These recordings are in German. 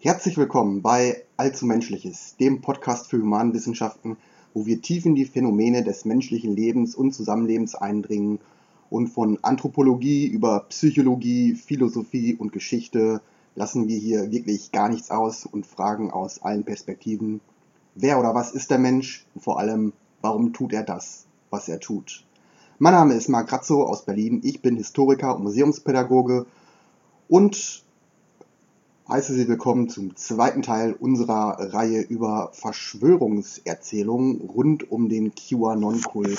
Herzlich willkommen bei Allzu Menschliches, dem Podcast für Humanwissenschaften, wo wir tief in die Phänomene des menschlichen Lebens und Zusammenlebens eindringen und von Anthropologie über Psychologie, Philosophie und Geschichte lassen wir hier wirklich gar nichts aus und fragen aus allen Perspektiven, wer oder was ist der Mensch und vor allem, warum tut er das, was er tut. Mein Name ist Marc Grazzo aus Berlin, ich bin Historiker und Museumspädagoge und heiße Sie willkommen zum zweiten Teil unserer Reihe über Verschwörungserzählungen rund um den QAnon-Kult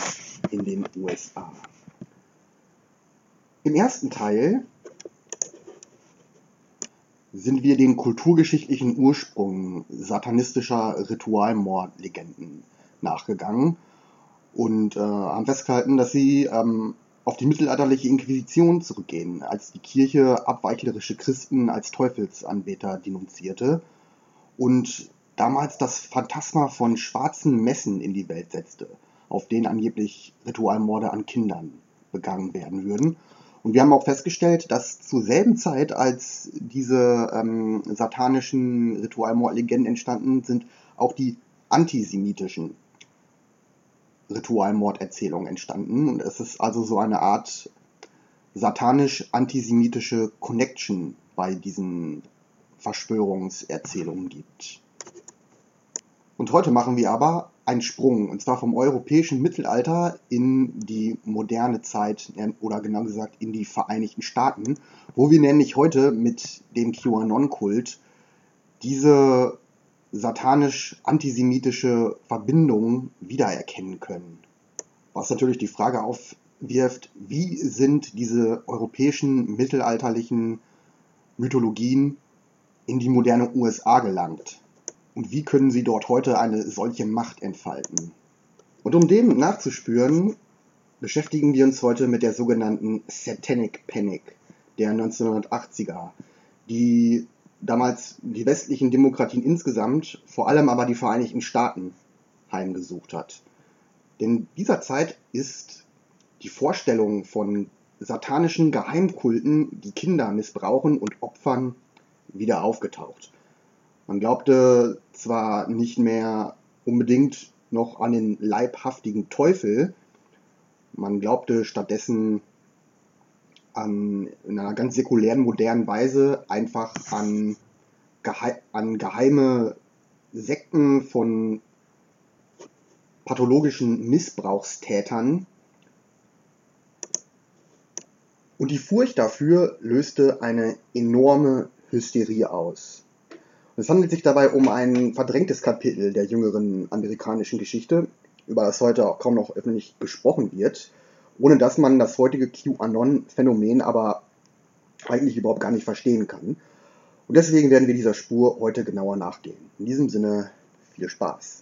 in den USA. Im ersten Teil sind wir den kulturgeschichtlichen Ursprung satanistischer Ritualmordlegenden nachgegangen und äh, haben festgehalten, dass sie ähm, auf die mittelalterliche Inquisition zurückgehen, als die Kirche abweichlerische Christen als Teufelsanbeter denunzierte und damals das Phantasma von schwarzen Messen in die Welt setzte, auf denen angeblich Ritualmorde an Kindern begangen werden würden. Und wir haben auch festgestellt, dass zur selben Zeit, als diese ähm, satanischen Ritualmordlegenden entstanden sind, auch die antisemitischen Ritualmorderzählung entstanden. Und es ist also so eine Art satanisch-antisemitische Connection bei diesen Verschwörungserzählungen gibt. Und heute machen wir aber einen Sprung, und zwar vom europäischen Mittelalter in die moderne Zeit, oder genau gesagt in die Vereinigten Staaten, wo wir nämlich heute mit dem QAnon-Kult diese satanisch-antisemitische Verbindungen wiedererkennen können. Was natürlich die Frage aufwirft, wie sind diese europäischen mittelalterlichen Mythologien in die moderne USA gelangt? Und wie können sie dort heute eine solche Macht entfalten? Und um dem nachzuspüren, beschäftigen wir uns heute mit der sogenannten Satanic Panic der 1980er, die damals die westlichen Demokratien insgesamt, vor allem aber die Vereinigten Staaten heimgesucht hat. Denn dieser Zeit ist die Vorstellung von satanischen Geheimkulten, die Kinder missbrauchen und opfern, wieder aufgetaucht. Man glaubte zwar nicht mehr unbedingt noch an den leibhaftigen Teufel, man glaubte stattdessen an, in einer ganz säkulären, modernen Weise einfach an, gehe an geheime Sekten von pathologischen Missbrauchstätern. Und die Furcht dafür löste eine enorme Hysterie aus. Es handelt sich dabei um ein verdrängtes Kapitel der jüngeren amerikanischen Geschichte, über das heute auch kaum noch öffentlich gesprochen wird ohne dass man das heutige QAnon-Phänomen aber eigentlich überhaupt gar nicht verstehen kann. Und deswegen werden wir dieser Spur heute genauer nachgehen. In diesem Sinne viel Spaß.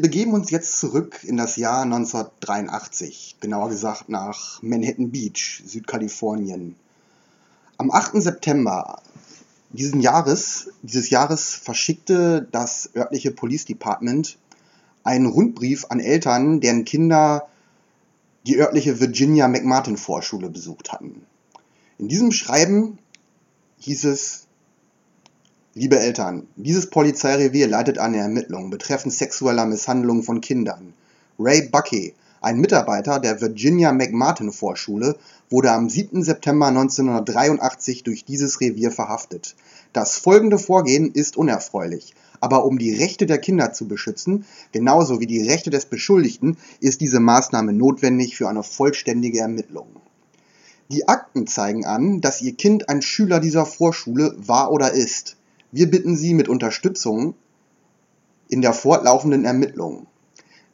Wir begeben uns jetzt zurück in das Jahr 1983, genauer gesagt nach Manhattan Beach, Südkalifornien. Am 8. September diesen Jahres, dieses Jahres verschickte das örtliche Police Department einen Rundbrief an Eltern, deren Kinder die örtliche Virginia McMartin Vorschule besucht hatten. In diesem Schreiben hieß es, Liebe Eltern, dieses Polizeirevier leitet eine Ermittlung betreffend sexueller Misshandlung von Kindern. Ray Buckey, ein Mitarbeiter der Virginia McMartin Vorschule, wurde am 7. September 1983 durch dieses Revier verhaftet. Das folgende Vorgehen ist unerfreulich, aber um die Rechte der Kinder zu beschützen, genauso wie die Rechte des Beschuldigten, ist diese Maßnahme notwendig für eine vollständige Ermittlung. Die Akten zeigen an, dass Ihr Kind ein Schüler dieser Vorschule war oder ist. Wir bitten Sie mit Unterstützung in der fortlaufenden Ermittlung.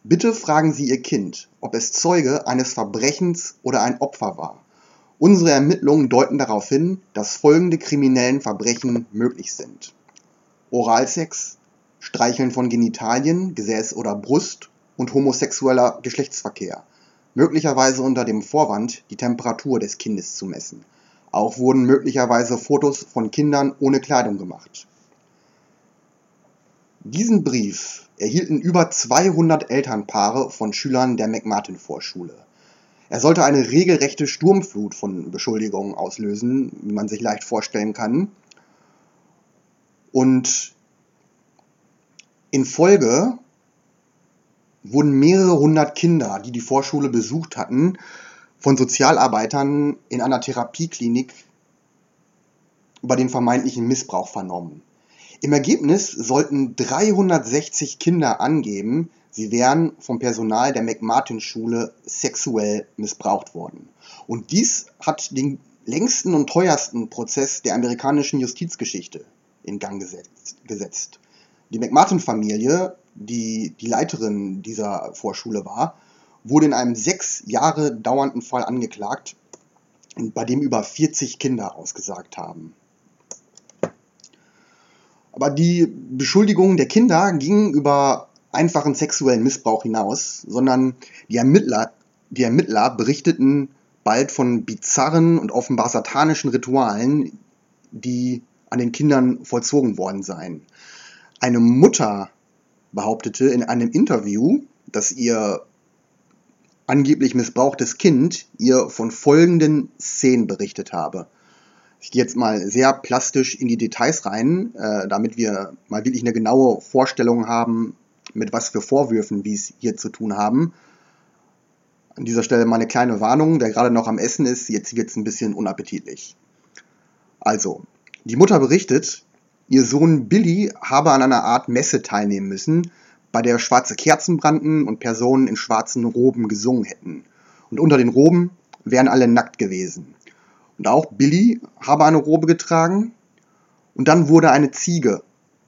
Bitte fragen Sie Ihr Kind, ob es Zeuge eines Verbrechens oder ein Opfer war. Unsere Ermittlungen deuten darauf hin, dass folgende kriminellen Verbrechen möglich sind. Oralsex, Streicheln von Genitalien, Gesäß oder Brust und homosexueller Geschlechtsverkehr. möglicherweise unter dem Vorwand, die Temperatur des Kindes zu messen. Auch wurden möglicherweise Fotos von Kindern ohne Kleidung gemacht. Diesen Brief erhielten über 200 Elternpaare von Schülern der McMartin-Vorschule. Er sollte eine regelrechte Sturmflut von Beschuldigungen auslösen, wie man sich leicht vorstellen kann. Und in Folge wurden mehrere hundert Kinder, die die Vorschule besucht hatten, von Sozialarbeitern in einer Therapieklinik über den vermeintlichen Missbrauch vernommen. Im Ergebnis sollten 360 Kinder angeben, sie wären vom Personal der McMartin-Schule sexuell missbraucht worden. Und dies hat den längsten und teuersten Prozess der amerikanischen Justizgeschichte in Gang gesetzt. Die McMartin-Familie, die die Leiterin dieser Vorschule war, wurde in einem sechs Jahre dauernden Fall angeklagt, bei dem über 40 Kinder ausgesagt haben. Aber die Beschuldigungen der Kinder gingen über einfachen sexuellen Missbrauch hinaus, sondern die Ermittler, die Ermittler berichteten bald von bizarren und offenbar satanischen Ritualen, die an den Kindern vollzogen worden seien. Eine Mutter behauptete in einem Interview, dass ihr angeblich missbrauchtes Kind ihr von folgenden Szenen berichtet habe. Ich gehe jetzt mal sehr plastisch in die Details rein, äh, damit wir mal wirklich eine genaue Vorstellung haben, mit was für Vorwürfen wir es hier zu tun haben. An dieser Stelle mal eine kleine Warnung, wer gerade noch am Essen ist, jetzt wird es ein bisschen unappetitlich. Also, die Mutter berichtet, ihr Sohn Billy habe an einer Art Messe teilnehmen müssen, bei der schwarze Kerzen brannten und Personen in schwarzen Roben gesungen hätten. Und unter den Roben wären alle nackt gewesen. Und auch Billy habe eine Robe getragen. Und dann wurde eine Ziege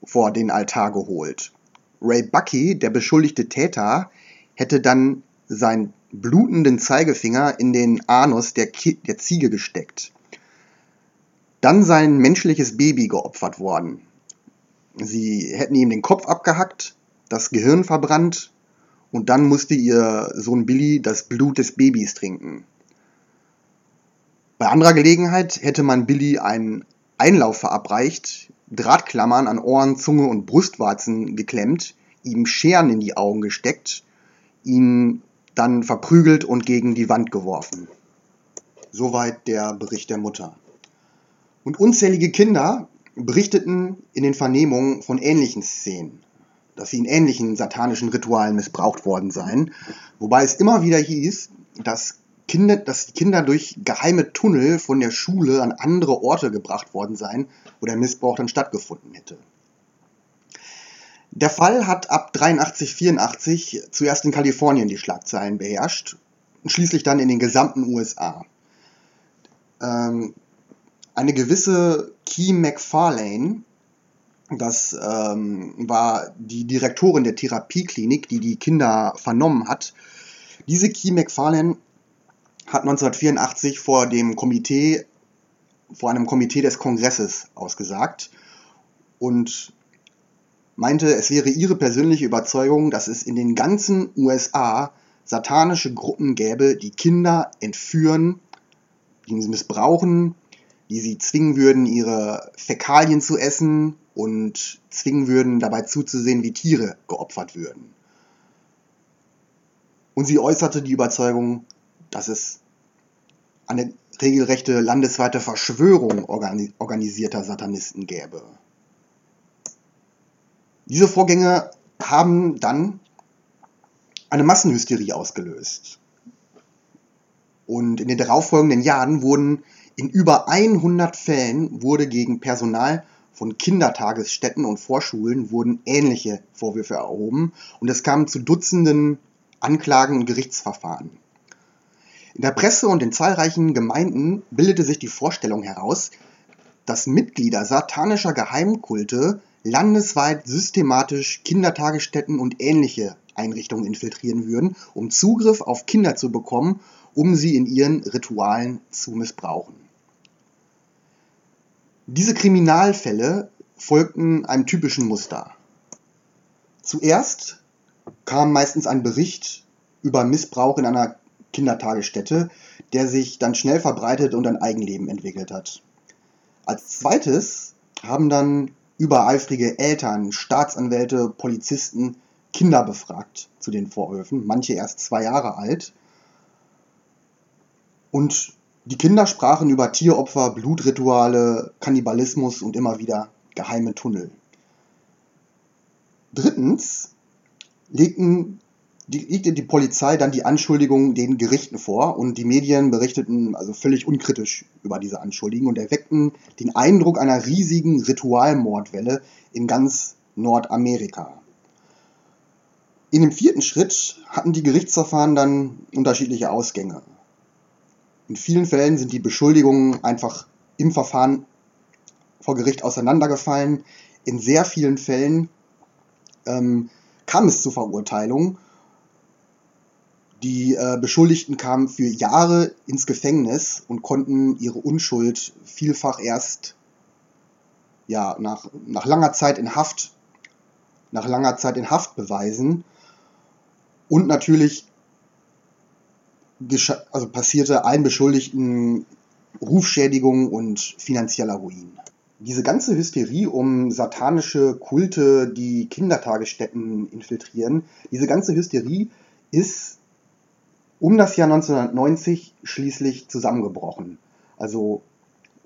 vor den Altar geholt. Ray Bucky, der beschuldigte Täter, hätte dann seinen blutenden Zeigefinger in den Anus der, Ki der Ziege gesteckt. Dann sei ein menschliches Baby geopfert worden. Sie hätten ihm den Kopf abgehackt, das Gehirn verbrannt und dann musste ihr Sohn Billy das Blut des Babys trinken. Bei anderer Gelegenheit hätte man Billy einen Einlauf verabreicht, Drahtklammern an Ohren, Zunge und Brustwarzen geklemmt, ihm Scheren in die Augen gesteckt, ihn dann verprügelt und gegen die Wand geworfen. Soweit der Bericht der Mutter. Und unzählige Kinder berichteten in den Vernehmungen von ähnlichen Szenen, dass sie in ähnlichen satanischen Ritualen missbraucht worden seien, wobei es immer wieder hieß, dass Kinder, dass die Kinder durch geheime Tunnel von der Schule an andere Orte gebracht worden seien, wo der Missbrauch dann stattgefunden hätte. Der Fall hat ab 83, 84 zuerst in Kalifornien die Schlagzeilen beherrscht und schließlich dann in den gesamten USA. Ähm, eine gewisse Key McFarlane, das ähm, war die Direktorin der Therapieklinik, die die Kinder vernommen hat. Diese Key McFarlane hat 1984 vor dem Komitee, vor einem Komitee des Kongresses ausgesagt und meinte, es wäre ihre persönliche Überzeugung, dass es in den ganzen USA satanische Gruppen gäbe, die Kinder entführen, die sie missbrauchen, die sie zwingen würden, ihre Fäkalien zu essen und zwingen würden, dabei zuzusehen, wie Tiere geopfert würden. Und sie äußerte die Überzeugung, dass es eine regelrechte landesweite Verschwörung organisierter Satanisten gäbe. Diese Vorgänge haben dann eine Massenhysterie ausgelöst. Und in den darauffolgenden Jahren wurden in über 100 Fällen wurde gegen Personal von Kindertagesstätten und Vorschulen wurden ähnliche Vorwürfe erhoben und es kam zu Dutzenden Anklagen und Gerichtsverfahren. In der Presse und in zahlreichen Gemeinden bildete sich die Vorstellung heraus, dass Mitglieder satanischer Geheimkulte landesweit systematisch Kindertagesstätten und ähnliche Einrichtungen infiltrieren würden, um Zugriff auf Kinder zu bekommen, um sie in ihren Ritualen zu missbrauchen. Diese Kriminalfälle folgten einem typischen Muster. Zuerst kam meistens ein Bericht über Missbrauch in einer Kindertagesstätte, der sich dann schnell verbreitet und ein Eigenleben entwickelt hat. Als zweites haben dann übereifrige Eltern, Staatsanwälte, Polizisten Kinder befragt zu den Vorwürfen, manche erst zwei Jahre alt. Und die Kinder sprachen über Tieropfer, Blutrituale, Kannibalismus und immer wieder geheime Tunnel. Drittens legten die, legte die Polizei dann die Anschuldigungen den Gerichten vor und die Medien berichteten also völlig unkritisch über diese Anschuldigungen und erweckten den Eindruck einer riesigen Ritualmordwelle in ganz Nordamerika. In dem vierten Schritt hatten die Gerichtsverfahren dann unterschiedliche Ausgänge. In vielen Fällen sind die Beschuldigungen einfach im Verfahren vor Gericht auseinandergefallen. In sehr vielen Fällen ähm, kam es zu Verurteilungen die äh, Beschuldigten kamen für Jahre ins Gefängnis und konnten ihre Unschuld vielfach erst ja, nach, nach langer Zeit in Haft nach langer Zeit in Haft beweisen. Und natürlich also passierte allen Beschuldigten Rufschädigung und finanzieller Ruin. Diese ganze Hysterie um satanische Kulte, die Kindertagesstätten infiltrieren, diese ganze Hysterie ist um das Jahr 1990 schließlich zusammengebrochen. Also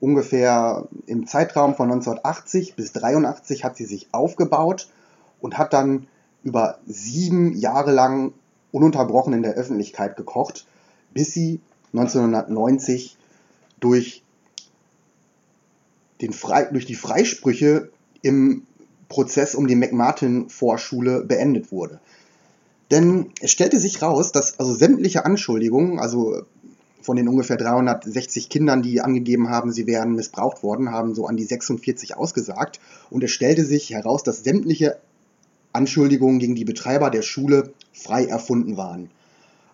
ungefähr im Zeitraum von 1980 bis 83 hat sie sich aufgebaut und hat dann über sieben Jahre lang ununterbrochen in der Öffentlichkeit gekocht, bis sie 1990 durch, den Frei, durch die Freisprüche im Prozess um die McMartin-Vorschule beendet wurde. Denn es stellte sich raus, dass also sämtliche Anschuldigungen, also von den ungefähr 360 Kindern, die angegeben haben, sie wären missbraucht worden, haben so an die 46 ausgesagt. Und es stellte sich heraus, dass sämtliche Anschuldigungen gegen die Betreiber der Schule frei erfunden waren.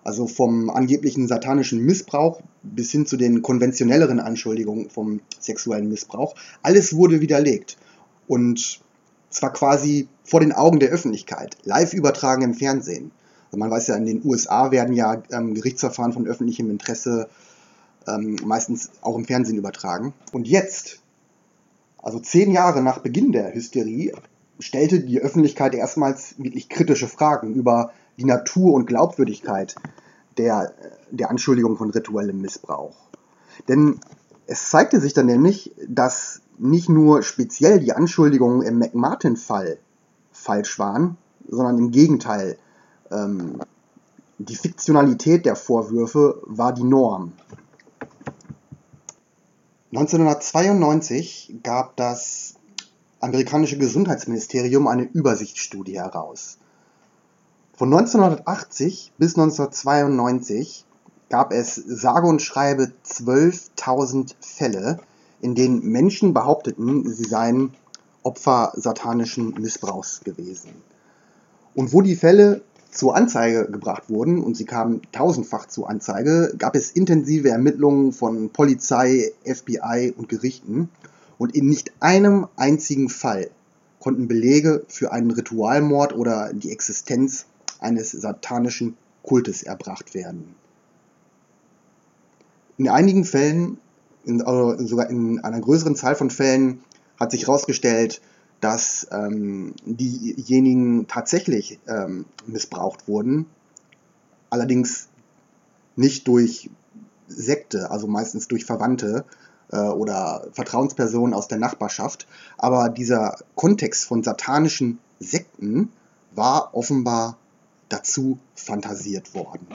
Also vom angeblichen satanischen Missbrauch bis hin zu den konventionelleren Anschuldigungen vom sexuellen Missbrauch. Alles wurde widerlegt. Und zwar quasi vor den Augen der Öffentlichkeit, live übertragen im Fernsehen. Also man weiß ja, in den USA werden ja ähm, Gerichtsverfahren von öffentlichem Interesse ähm, meistens auch im Fernsehen übertragen. Und jetzt, also zehn Jahre nach Beginn der Hysterie, stellte die Öffentlichkeit erstmals wirklich kritische Fragen über die Natur und Glaubwürdigkeit der, der Anschuldigung von rituellem Missbrauch. Denn es zeigte sich dann nämlich, dass nicht nur speziell die Anschuldigungen im McMartin-Fall falsch waren, sondern im Gegenteil. Ähm, die Fiktionalität der Vorwürfe war die Norm. 1992 gab das amerikanische Gesundheitsministerium eine Übersichtsstudie heraus. Von 1980 bis 1992 gab es sage und schreibe 12.000 Fälle, in denen Menschen behaupteten, sie seien Opfer satanischen Missbrauchs gewesen. Und wo die Fälle zur Anzeige gebracht wurden, und sie kamen tausendfach zur Anzeige, gab es intensive Ermittlungen von Polizei, FBI und Gerichten. Und in nicht einem einzigen Fall konnten Belege für einen Ritualmord oder die Existenz eines satanischen Kultes erbracht werden. In einigen Fällen in, also sogar in einer größeren Zahl von Fällen hat sich herausgestellt, dass ähm, diejenigen tatsächlich ähm, missbraucht wurden, allerdings nicht durch Sekte, also meistens durch Verwandte äh, oder Vertrauenspersonen aus der Nachbarschaft, aber dieser Kontext von satanischen Sekten war offenbar dazu fantasiert worden.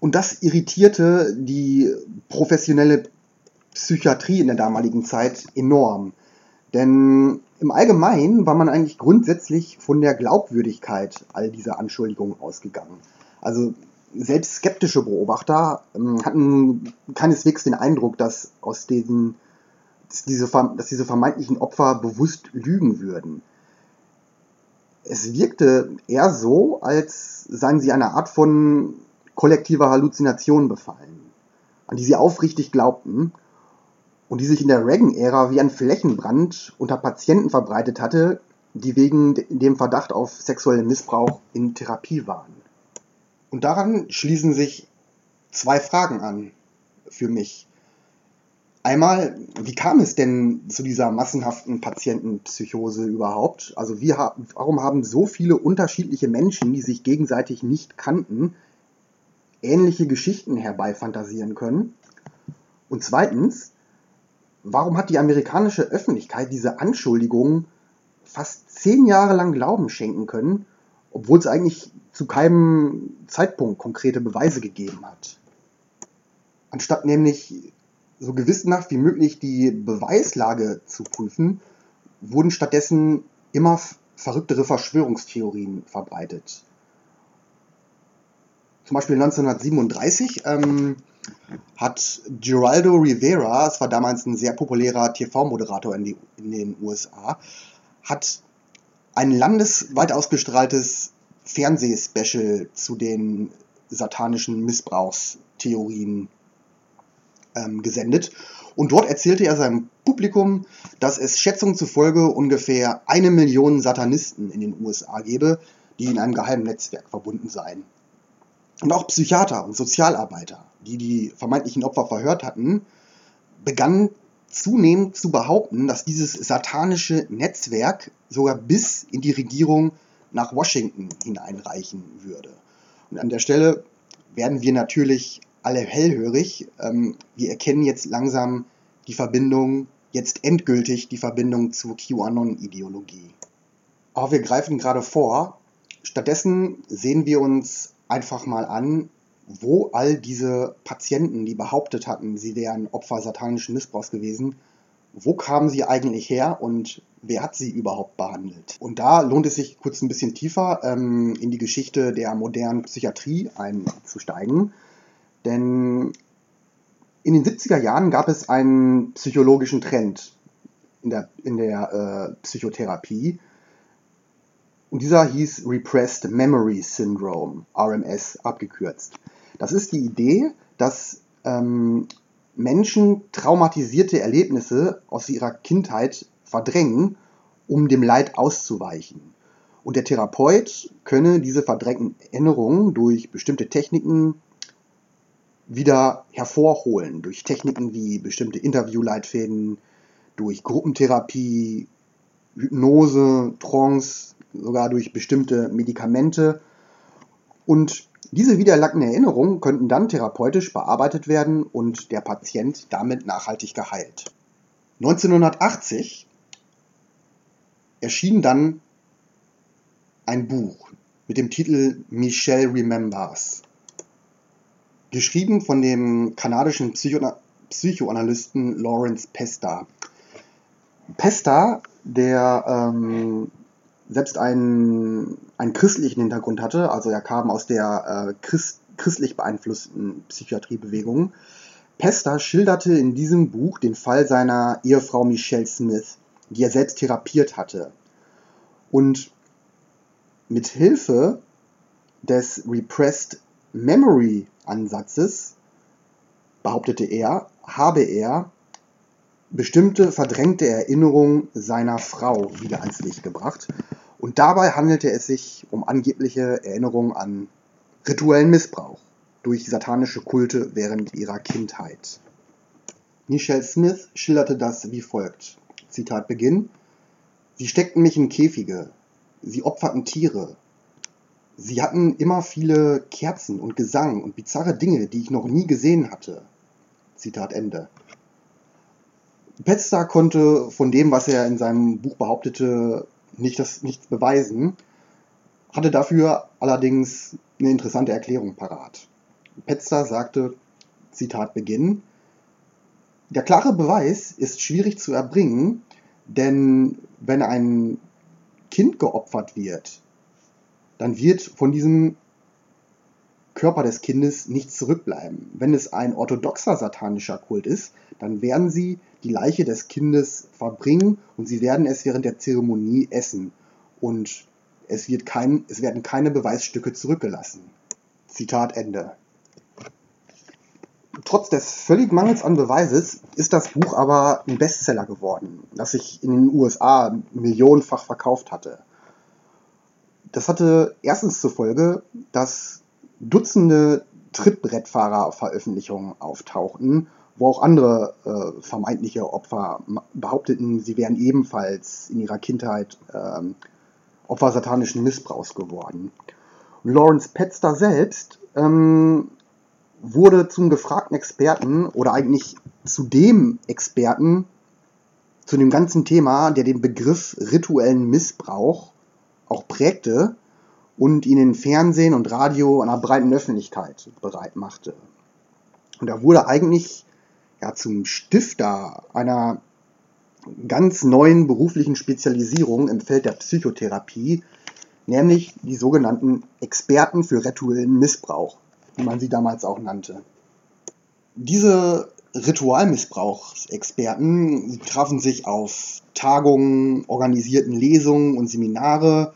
Und das irritierte die professionelle Psychiatrie in der damaligen Zeit enorm. Denn im Allgemeinen war man eigentlich grundsätzlich von der Glaubwürdigkeit all dieser Anschuldigungen ausgegangen. Also selbst skeptische Beobachter ähm, hatten keineswegs den Eindruck, dass aus diesen, dass diese, dass diese vermeintlichen Opfer bewusst lügen würden. Es wirkte eher so, als seien sie einer Art von kollektiver Halluzination befallen, an die sie aufrichtig glaubten und die sich in der Reagan-Ära wie ein Flächenbrand unter Patienten verbreitet hatte, die wegen dem Verdacht auf sexuellen Missbrauch in Therapie waren. Und daran schließen sich zwei Fragen an für mich. Einmal, wie kam es denn zu dieser massenhaften Patientenpsychose überhaupt? Also wie, warum haben so viele unterschiedliche Menschen, die sich gegenseitig nicht kannten, ähnliche Geschichten herbeifantasieren können? Und zweitens, warum hat die amerikanische Öffentlichkeit diese Anschuldigungen fast zehn Jahre lang Glauben schenken können, obwohl es eigentlich zu keinem Zeitpunkt konkrete Beweise gegeben hat? Anstatt nämlich so gewissenhaft wie möglich die Beweislage zu prüfen, wurden stattdessen immer verrücktere Verschwörungstheorien verbreitet. Zum Beispiel 1937 ähm, hat Geraldo Rivera, es war damals ein sehr populärer TV-Moderator in, in, den USA, hat ein landesweit ausgestrahltes Fernsehspecial zu den satanischen Missbrauchstheorien ähm, gesendet. Und dort erzählte er seinem Publikum, dass es Schätzungen zufolge ungefähr eine Million Satanisten in den USA gebe, die in einem geheimen Netzwerk verbunden seien. Und auch Psychiater und Sozialarbeiter, die die vermeintlichen Opfer verhört hatten, begannen zunehmend zu behaupten, dass dieses satanische Netzwerk sogar bis in die Regierung nach Washington hineinreichen würde. Und an der Stelle werden wir natürlich alle hellhörig. Ähm, wir erkennen jetzt langsam die Verbindung, jetzt endgültig die Verbindung zur QAnon-Ideologie. Aber wir greifen gerade vor. Stattdessen sehen wir uns einfach mal an, wo all diese Patienten, die behauptet hatten, sie wären Opfer satanischen Missbrauchs gewesen, wo kamen sie eigentlich her und wer hat sie überhaupt behandelt? Und da lohnt es sich kurz ein bisschen tiefer ähm, in die Geschichte der modernen Psychiatrie einzusteigen. Denn in den 70er Jahren gab es einen psychologischen Trend in der, in der äh, Psychotherapie. Und dieser hieß Repressed Memory Syndrome, RMS abgekürzt. Das ist die Idee, dass ähm, Menschen traumatisierte Erlebnisse aus ihrer Kindheit verdrängen, um dem Leid auszuweichen. Und der Therapeut könne diese verdrängten Erinnerungen durch bestimmte Techniken, wieder hervorholen durch Techniken wie bestimmte Interviewleitfäden, durch Gruppentherapie, Hypnose, Trance, sogar durch bestimmte Medikamente. Und diese wiedererlangten Erinnerungen könnten dann therapeutisch bearbeitet werden und der Patient damit nachhaltig geheilt. 1980 erschien dann ein Buch mit dem Titel Michelle Remembers geschrieben von dem kanadischen Psycho Psychoanalysten Lawrence Pesta. Pesta, der ähm, selbst einen, einen christlichen Hintergrund hatte, also er kam aus der äh, Christ, christlich beeinflussten Psychiatriebewegung. Pesta schilderte in diesem Buch den Fall seiner Ehefrau Michelle Smith, die er selbst therapiert hatte. Und mit Hilfe des Repressed Memory Ansatzes, behauptete er, habe er bestimmte verdrängte Erinnerungen seiner Frau wieder ans Licht gebracht. Und dabei handelte es sich um angebliche Erinnerungen an rituellen Missbrauch durch satanische Kulte während ihrer Kindheit. Michelle Smith schilderte das wie folgt. Zitat Beginn. Sie steckten mich in Käfige. Sie opferten Tiere. Sie hatten immer viele Kerzen und Gesang und bizarre Dinge, die ich noch nie gesehen hatte. Zitat Ende. Petzler konnte von dem, was er in seinem Buch behauptete, nicht das, nichts beweisen, hatte dafür allerdings eine interessante Erklärung parat. Petzler sagte, Zitat Beginn, der klare Beweis ist schwierig zu erbringen, denn wenn ein Kind geopfert wird, dann wird von diesem Körper des Kindes nichts zurückbleiben. Wenn es ein orthodoxer satanischer Kult ist, dann werden sie die Leiche des Kindes verbringen und sie werden es während der Zeremonie essen. Und es, wird kein, es werden keine Beweisstücke zurückgelassen. Zitat Ende. Trotz des völlig Mangels an Beweises ist das Buch aber ein Bestseller geworden, das sich in den USA millionenfach verkauft hatte. Das hatte erstens zur Folge, dass Dutzende Trittbrettfahrer-Veröffentlichungen auftauchten, wo auch andere äh, vermeintliche Opfer behaupteten, sie wären ebenfalls in ihrer Kindheit äh, Opfer satanischen Missbrauchs geworden. Lawrence Petzler selbst ähm, wurde zum gefragten Experten oder eigentlich zu dem Experten zu dem ganzen Thema, der den Begriff rituellen Missbrauch auch prägte und ihn in Fernsehen und Radio einer breiten Öffentlichkeit bereit machte. Und er wurde eigentlich ja, zum Stifter einer ganz neuen beruflichen Spezialisierung im Feld der Psychotherapie, nämlich die sogenannten Experten für rituellen Missbrauch, wie man sie damals auch nannte. Diese Ritualmissbrauchsexperten trafen sich auf Tagungen, organisierten Lesungen und Seminare,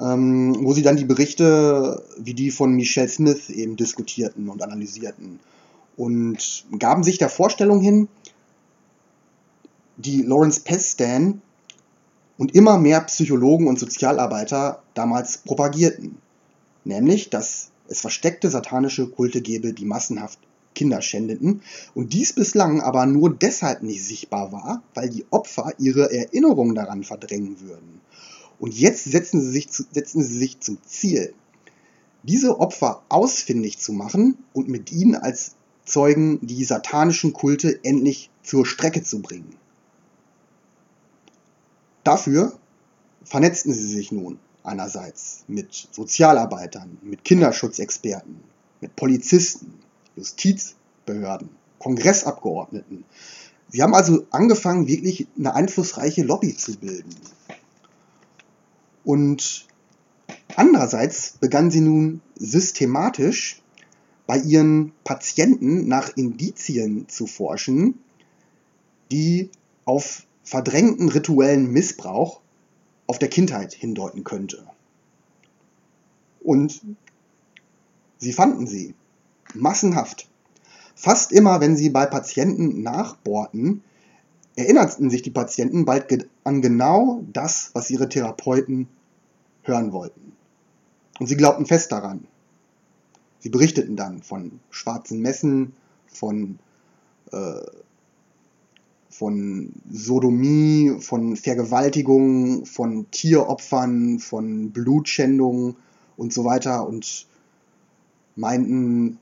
ähm, wo sie dann die Berichte wie die von Michelle Smith eben diskutierten und analysierten und gaben sich der Vorstellung hin, die Lawrence Pestan und immer mehr Psychologen und Sozialarbeiter damals propagierten, nämlich dass es versteckte satanische Kulte gebe, die massenhaft Kinder schändeten und dies bislang aber nur deshalb nicht sichtbar war, weil die Opfer ihre Erinnerungen daran verdrängen würden. Und jetzt setzen sie sich, setzen sie sich zum Ziel, diese Opfer ausfindig zu machen und mit ihnen als Zeugen die satanischen Kulte endlich zur Strecke zu bringen. Dafür vernetzten sie sich nun einerseits mit Sozialarbeitern, mit Kinderschutzexperten, mit Polizisten, Justizbehörden, Kongressabgeordneten. Sie haben also angefangen, wirklich eine einflussreiche Lobby zu bilden. Und andererseits begannen sie nun systematisch bei ihren Patienten nach Indizien zu forschen, die auf verdrängten rituellen Missbrauch auf der Kindheit hindeuten könnte. Und sie fanden sie massenhaft. Fast immer, wenn sie bei Patienten nachbohrten, erinnerten sich die Patienten bald an genau das, was ihre Therapeuten hören wollten. Und sie glaubten fest daran. Sie berichteten dann von schwarzen Messen, von, äh, von Sodomie, von Vergewaltigungen, von Tieropfern, von Blutschändungen und so weiter und meinten,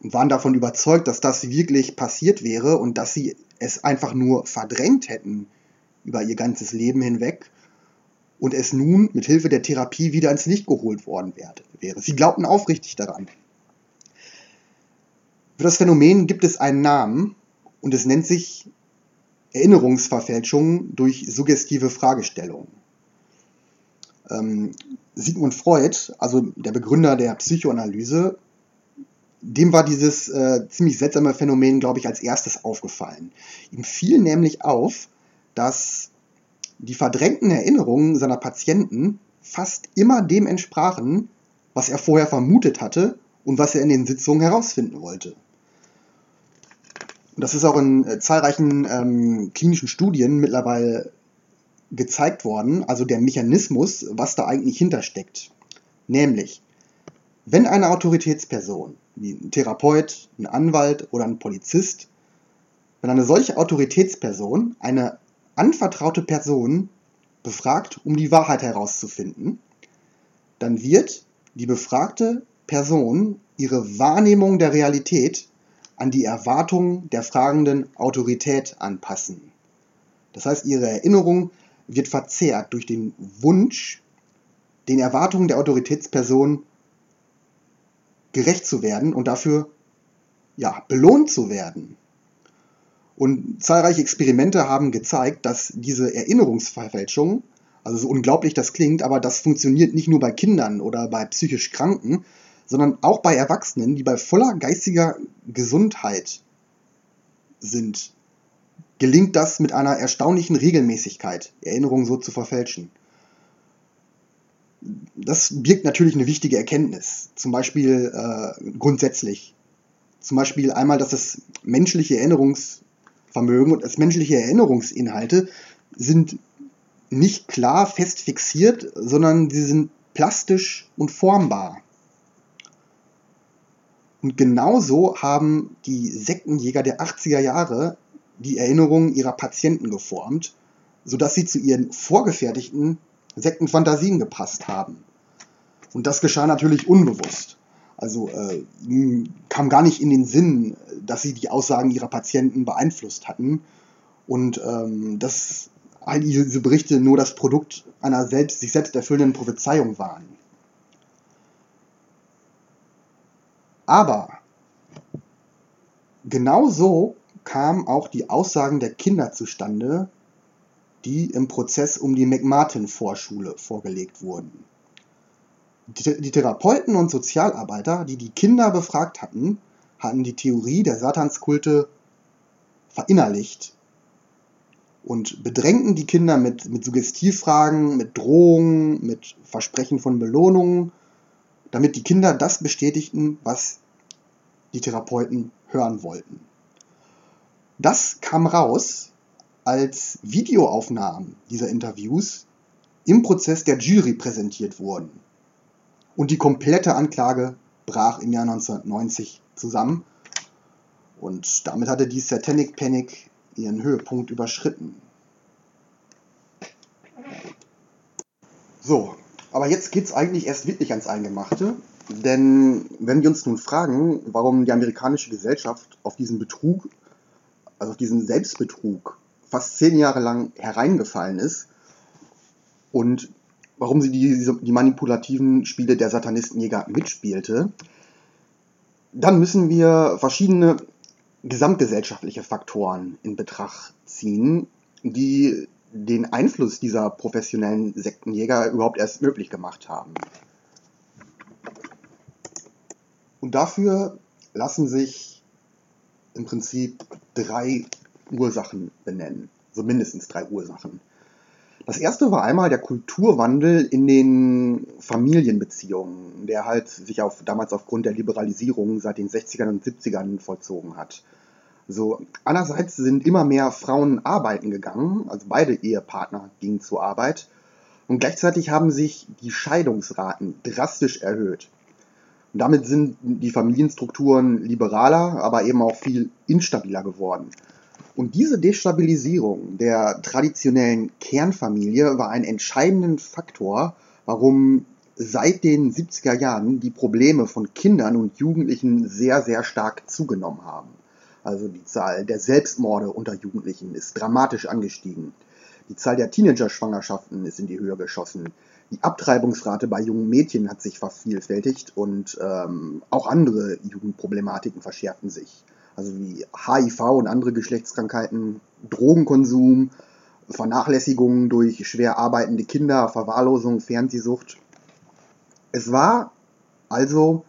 waren davon überzeugt, dass das wirklich passiert wäre und dass sie es einfach nur verdrängt hätten über ihr ganzes Leben hinweg und es nun mit Hilfe der Therapie wieder ins Licht geholt worden wäre. Sie glaubten aufrichtig daran. Für das Phänomen gibt es einen Namen und es nennt sich Erinnerungsverfälschung durch suggestive Fragestellungen. Ähm, Sigmund Freud, also der Begründer der Psychoanalyse, dem war dieses äh, ziemlich seltsame Phänomen, glaube ich, als erstes aufgefallen. Ihm fiel nämlich auf, dass die verdrängten Erinnerungen seiner Patienten fast immer dem entsprachen, was er vorher vermutet hatte und was er in den Sitzungen herausfinden wollte. Und das ist auch in äh, zahlreichen ähm, klinischen Studien mittlerweile gezeigt worden, also der Mechanismus, was da eigentlich hintersteckt. Nämlich, wenn eine Autoritätsperson, wie ein Therapeut, ein Anwalt oder ein Polizist, wenn eine solche Autoritätsperson eine anvertraute Person befragt, um die Wahrheit herauszufinden, dann wird die befragte Person ihre Wahrnehmung der Realität an die Erwartungen der fragenden Autorität anpassen. Das heißt, ihre Erinnerung wird verzerrt durch den Wunsch, den Erwartungen der Autoritätsperson gerecht zu werden und dafür ja, belohnt zu werden. Und zahlreiche Experimente haben gezeigt, dass diese Erinnerungsverfälschung, also so unglaublich das klingt, aber das funktioniert nicht nur bei Kindern oder bei psychisch Kranken, sondern auch bei Erwachsenen, die bei voller geistiger Gesundheit sind, gelingt das mit einer erstaunlichen Regelmäßigkeit, Erinnerungen so zu verfälschen. Das birgt natürlich eine wichtige Erkenntnis, zum Beispiel äh, grundsätzlich. Zum Beispiel einmal, dass das menschliche Erinnerungs Vermögen und als menschliche Erinnerungsinhalte sind nicht klar fest fixiert, sondern sie sind plastisch und formbar. Und genauso haben die Sektenjäger der 80er Jahre die Erinnerungen ihrer Patienten geformt, sodass sie zu ihren vorgefertigten Sektenfantasien gepasst haben. Und das geschah natürlich unbewusst. Also äh, kam gar nicht in den Sinn, dass sie die Aussagen ihrer Patienten beeinflusst hatten. Und ähm, dass all diese Berichte nur das Produkt einer selbst, sich selbst erfüllenden Prophezeiung waren. Aber genauso kamen auch die Aussagen der Kinder zustande, die im Prozess um die McMartin-Vorschule vorgelegt wurden. Die Therapeuten und Sozialarbeiter, die die Kinder befragt hatten, hatten die Theorie der Satanskulte verinnerlicht und bedrängten die Kinder mit, mit Suggestivfragen, mit Drohungen, mit Versprechen von Belohnungen, damit die Kinder das bestätigten, was die Therapeuten hören wollten. Das kam raus, als Videoaufnahmen dieser Interviews im Prozess der Jury präsentiert wurden. Und die komplette Anklage brach im Jahr 1990 zusammen. Und damit hatte die Satanic Panic ihren Höhepunkt überschritten. So, aber jetzt geht es eigentlich erst wirklich ans Eingemachte. Denn wenn wir uns nun fragen, warum die amerikanische Gesellschaft auf diesen Betrug, also auf diesen Selbstbetrug fast zehn Jahre lang hereingefallen ist und warum sie die, die manipulativen Spiele der Satanistenjäger mitspielte, dann müssen wir verschiedene gesamtgesellschaftliche Faktoren in Betracht ziehen, die den Einfluss dieser professionellen Sektenjäger überhaupt erst möglich gemacht haben. Und dafür lassen sich im Prinzip drei Ursachen benennen, so mindestens drei Ursachen. Das erste war einmal der Kulturwandel in den Familienbeziehungen, der halt sich auf, damals aufgrund der Liberalisierung seit den 60ern und 70ern vollzogen hat. So, einerseits sind immer mehr Frauen arbeiten gegangen, also beide Ehepartner gingen zur Arbeit, und gleichzeitig haben sich die Scheidungsraten drastisch erhöht. Und damit sind die Familienstrukturen liberaler, aber eben auch viel instabiler geworden. Und diese Destabilisierung der traditionellen Kernfamilie war ein entscheidender Faktor, warum seit den 70er Jahren die Probleme von Kindern und Jugendlichen sehr, sehr stark zugenommen haben. Also die Zahl der Selbstmorde unter Jugendlichen ist dramatisch angestiegen. Die Zahl der Teenager-Schwangerschaften ist in die Höhe geschossen. Die Abtreibungsrate bei jungen Mädchen hat sich vervielfältigt und ähm, auch andere Jugendproblematiken verschärften sich. Also wie HIV und andere Geschlechtskrankheiten, Drogenkonsum, Vernachlässigung durch schwer arbeitende Kinder, Verwahrlosung, Fernsehsucht. Es war also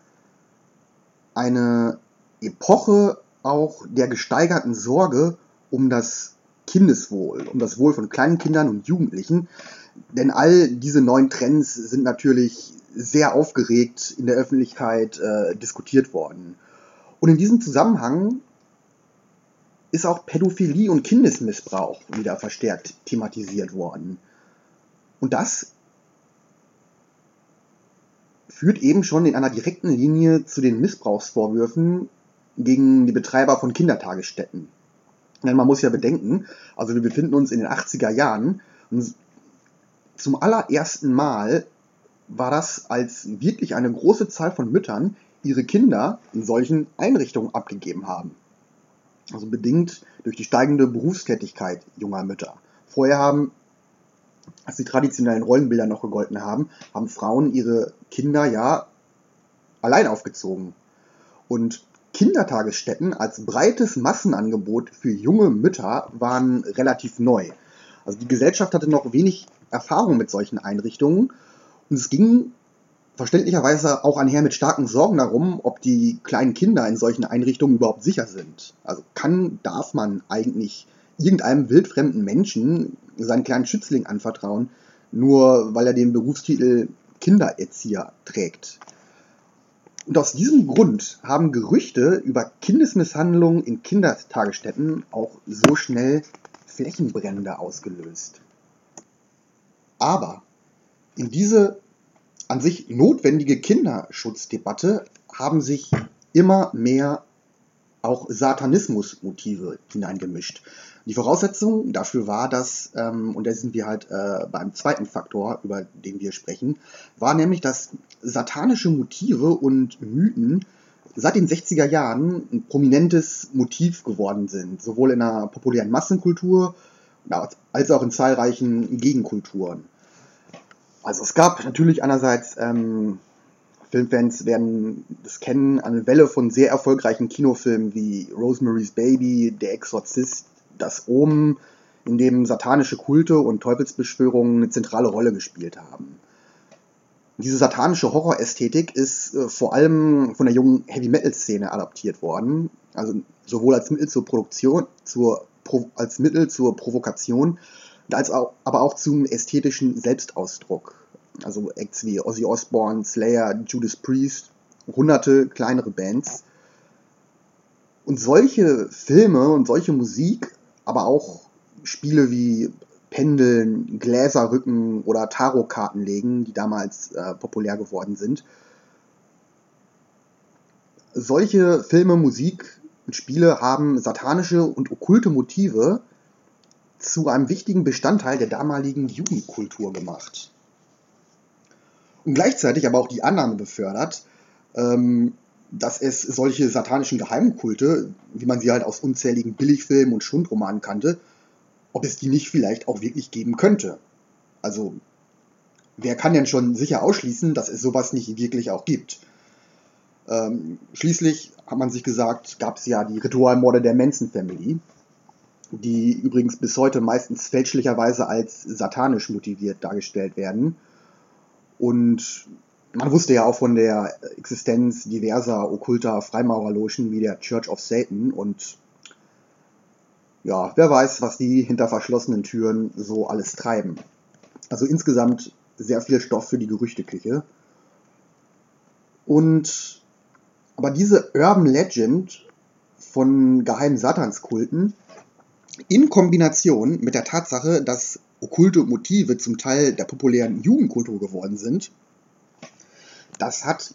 eine Epoche auch der gesteigerten Sorge um das Kindeswohl, um das Wohl von kleinen Kindern und Jugendlichen. Denn all diese neuen Trends sind natürlich sehr aufgeregt in der Öffentlichkeit äh, diskutiert worden. Und in diesem Zusammenhang ist auch Pädophilie und Kindesmissbrauch wieder verstärkt thematisiert worden. Und das führt eben schon in einer direkten Linie zu den Missbrauchsvorwürfen gegen die Betreiber von Kindertagesstätten. Denn man muss ja bedenken, also wir befinden uns in den 80er Jahren und zum allerersten Mal war das, als wirklich eine große Zahl von Müttern ihre Kinder in solchen Einrichtungen abgegeben haben. Also bedingt durch die steigende Berufstätigkeit junger Mütter. Vorher haben, als die traditionellen Rollenbilder noch gegolten haben, haben Frauen ihre Kinder ja allein aufgezogen. Und Kindertagesstätten als breites Massenangebot für junge Mütter waren relativ neu. Also die Gesellschaft hatte noch wenig Erfahrung mit solchen Einrichtungen und es ging verständlicherweise auch einher mit starken Sorgen darum, ob die kleinen Kinder in solchen Einrichtungen überhaupt sicher sind. Also kann, darf man eigentlich irgendeinem wildfremden Menschen seinen kleinen Schützling anvertrauen, nur weil er den Berufstitel Kindererzieher trägt. Und aus diesem Grund haben Gerüchte über Kindesmisshandlungen in Kindertagesstätten auch so schnell Flächenbrände ausgelöst. Aber in diese an sich notwendige Kinderschutzdebatte haben sich immer mehr auch Satanismus-Motive hineingemischt. Die Voraussetzung dafür war, dass, ähm, und da sind wir halt äh, beim zweiten Faktor, über den wir sprechen, war nämlich, dass satanische Motive und Mythen seit den 60er Jahren ein prominentes Motiv geworden sind, sowohl in der populären Massenkultur als auch in zahlreichen Gegenkulturen. Also es gab natürlich einerseits, ähm, Filmfans werden das kennen, eine Welle von sehr erfolgreichen Kinofilmen wie Rosemary's Baby, Der Exorzist, Das Omen, in dem satanische Kulte und Teufelsbeschwörungen eine zentrale Rolle gespielt haben. Diese satanische Horrorästhetik ist äh, vor allem von der jungen Heavy-Metal-Szene adaptiert worden, also sowohl als Mittel zur Produktion, zur, als Mittel zur Provokation, als auch, aber auch zum ästhetischen Selbstausdruck. Also Acts wie Ozzy Osbourne, Slayer, Judas Priest, hunderte kleinere Bands. Und solche Filme und solche Musik, aber auch Spiele wie Pendeln, Gläserrücken oder Tarotkarten legen, die damals äh, populär geworden sind. Solche Filme, Musik und Spiele haben satanische und okkulte Motive zu einem wichtigen Bestandteil der damaligen Jugendkultur gemacht. Und gleichzeitig aber auch die Annahme befördert, ähm, dass es solche satanischen Geheimkulte, wie man sie halt aus unzähligen Billigfilmen und Schundromanen kannte, ob es die nicht vielleicht auch wirklich geben könnte. Also, wer kann denn schon sicher ausschließen, dass es sowas nicht wirklich auch gibt? Ähm, schließlich hat man sich gesagt, gab es ja die Ritualmorde der Manson Family, die übrigens bis heute meistens fälschlicherweise als satanisch motiviert dargestellt werden. Und man wusste ja auch von der Existenz diverser okkulter Freimaurerlogen wie der Church of Satan und ja, wer weiß, was die hinter verschlossenen Türen so alles treiben. Also insgesamt sehr viel Stoff für die Gerüchteküche. Und aber diese Urban Legend von geheimen Satanskulten in Kombination mit der Tatsache, dass okkulte Motive zum Teil der populären Jugendkultur geworden sind, das hat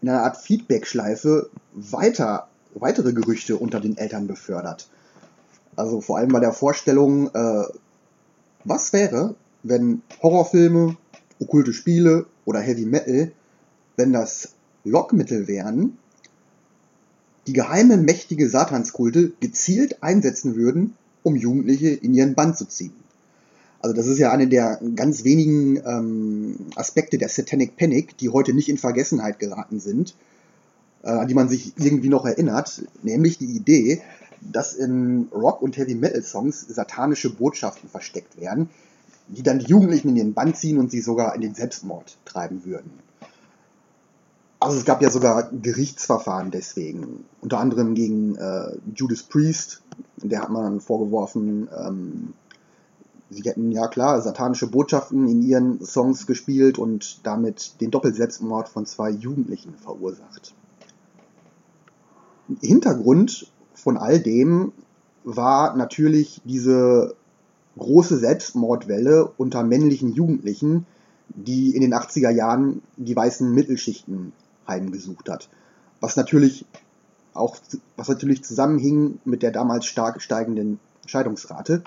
in einer Art Feedback-Schleife weiter, weitere Gerüchte unter den Eltern befördert. Also vor allem bei der Vorstellung, äh, was wäre, wenn Horrorfilme, okkulte Spiele oder Heavy Metal, wenn das Lockmittel wären, die geheime mächtige Satanskulte gezielt einsetzen würden, um Jugendliche in ihren Band zu ziehen. Also das ist ja eine der ganz wenigen ähm, Aspekte der Satanic Panic, die heute nicht in Vergessenheit geraten sind, äh, an die man sich irgendwie noch erinnert, nämlich die Idee, dass in Rock- und Heavy-Metal-Songs satanische Botschaften versteckt werden, die dann die Jugendlichen in den Bann ziehen und sie sogar in den Selbstmord treiben würden. Also es gab ja sogar Gerichtsverfahren deswegen, unter anderem gegen äh, Judas Priest, der hat man vorgeworfen, ähm, sie hätten ja klar satanische Botschaften in ihren Songs gespielt und damit den Doppelselbstmord von zwei Jugendlichen verursacht. Hintergrund von all dem war natürlich diese große Selbstmordwelle unter männlichen Jugendlichen, die in den 80er Jahren die weißen Mittelschichten heimgesucht hat. Was natürlich auch, was natürlich zusammenhing mit der damals stark steigenden Scheidungsrate.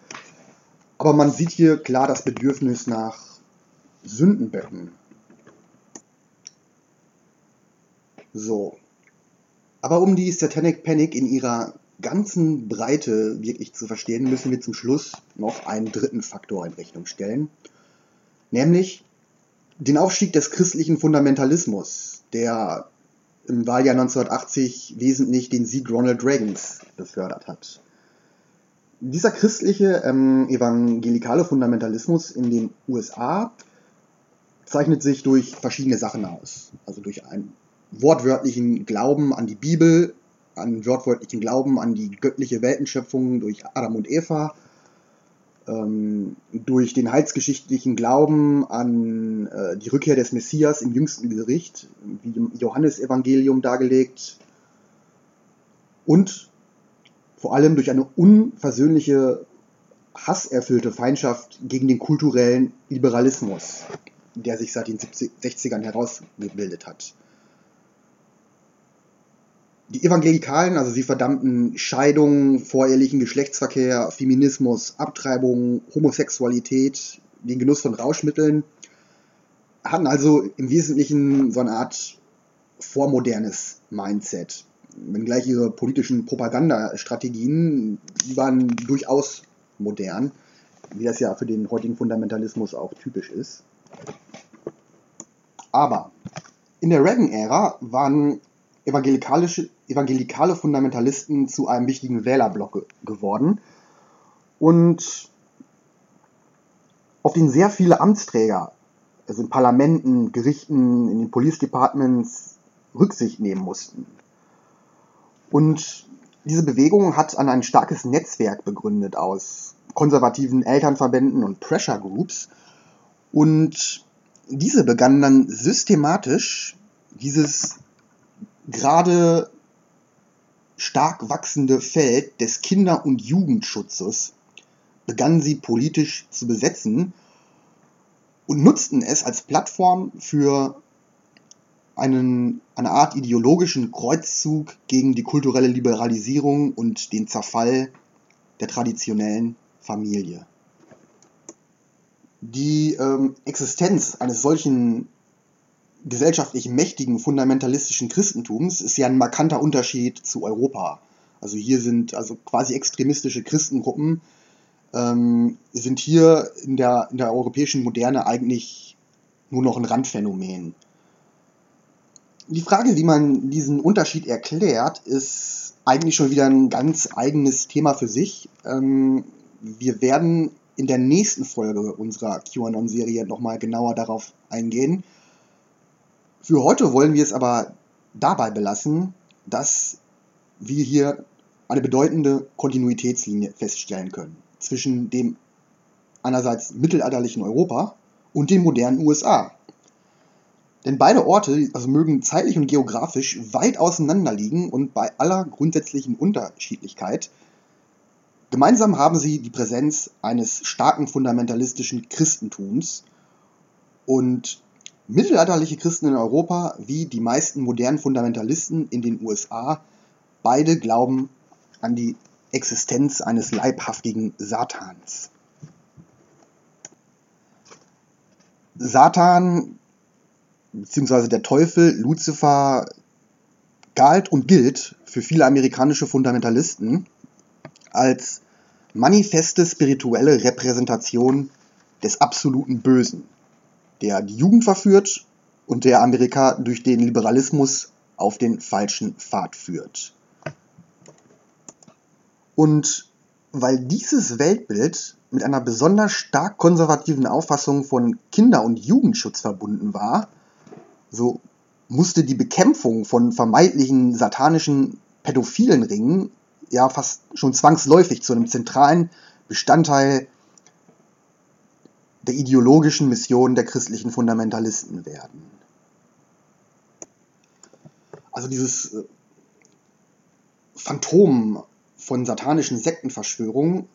Aber man sieht hier klar das Bedürfnis nach Sündenböcken. So. Aber um die Satanic Panic in ihrer ganzen Breite wirklich zu verstehen, müssen wir zum Schluss noch einen dritten Faktor in Rechnung stellen, nämlich den Aufstieg des christlichen Fundamentalismus, der im Wahljahr 1980 wesentlich den Sieg Ronald Reagans befördert hat. Dieser christliche ähm, evangelikale Fundamentalismus in den USA zeichnet sich durch verschiedene Sachen aus. Also durch einen wortwörtlichen Glauben an die Bibel, an wortwörtlichen Glauben an die göttliche Weltenschöpfung durch Adam und Eva, ähm, durch den heilsgeschichtlichen Glauben an äh, die Rückkehr des Messias im jüngsten Gericht, wie im Johannesevangelium dargelegt, und vor allem durch eine unversöhnliche, hasserfüllte Feindschaft gegen den kulturellen Liberalismus, der sich seit den 60ern herausgebildet hat. Die Evangelikalen, also sie verdammten Scheidung, vorehelichen Geschlechtsverkehr, Feminismus, Abtreibung, Homosexualität, den Genuss von Rauschmitteln, hatten also im Wesentlichen so eine Art vormodernes Mindset. Wenngleich ihre politischen Propagandastrategien, die waren durchaus modern, wie das ja für den heutigen Fundamentalismus auch typisch ist. Aber in der Reagan-Ära waren evangelikalische, evangelikale Fundamentalisten zu einem wichtigen Wählerblock geworden und auf den sehr viele Amtsträger, also in Parlamenten, Gerichten, in den Police Departments Rücksicht nehmen mussten. Und diese Bewegung hat an ein starkes Netzwerk begründet aus konservativen Elternverbänden und Pressure Groups. Und diese begannen dann systematisch dieses gerade stark wachsende Feld des Kinder- und Jugendschutzes begannen sie politisch zu besetzen und nutzten es als Plattform für einen, eine Art ideologischen Kreuzzug gegen die kulturelle Liberalisierung und den Zerfall der traditionellen Familie. Die ähm, Existenz eines solchen gesellschaftlich mächtigen fundamentalistischen Christentums ist ja ein markanter Unterschied zu Europa. Also hier sind also quasi extremistische Christengruppen ähm, sind hier in der, in der europäischen Moderne eigentlich nur noch ein Randphänomen. Die Frage, wie man diesen Unterschied erklärt, ist eigentlich schon wieder ein ganz eigenes Thema für sich. Ähm, wir werden in der nächsten Folge unserer QAnon-Serie nochmal genauer darauf eingehen. Für heute wollen wir es aber dabei belassen, dass wir hier eine bedeutende Kontinuitätslinie feststellen können zwischen dem einerseits mittelalterlichen Europa und den modernen USA. Denn beide Orte also mögen zeitlich und geografisch weit auseinander liegen und bei aller grundsätzlichen Unterschiedlichkeit gemeinsam haben sie die Präsenz eines starken fundamentalistischen Christentums und mittelalterliche Christen in Europa wie die meisten modernen Fundamentalisten in den USA beide glauben an die Existenz eines leibhaftigen Satans. Satan bzw. der Teufel, Luzifer, galt und gilt für viele amerikanische Fundamentalisten als manifeste spirituelle Repräsentation des absoluten Bösen, der die Jugend verführt und der Amerika durch den Liberalismus auf den falschen Pfad führt. Und weil dieses Weltbild mit einer besonders stark konservativen Auffassung von Kinder- und Jugendschutz verbunden war, so musste die Bekämpfung von vermeintlichen satanischen pädophilen Ringen ja fast schon zwangsläufig zu einem zentralen Bestandteil der ideologischen Mission der christlichen Fundamentalisten werden. Also dieses äh, Phantom von satanischen Sektenverschwörungen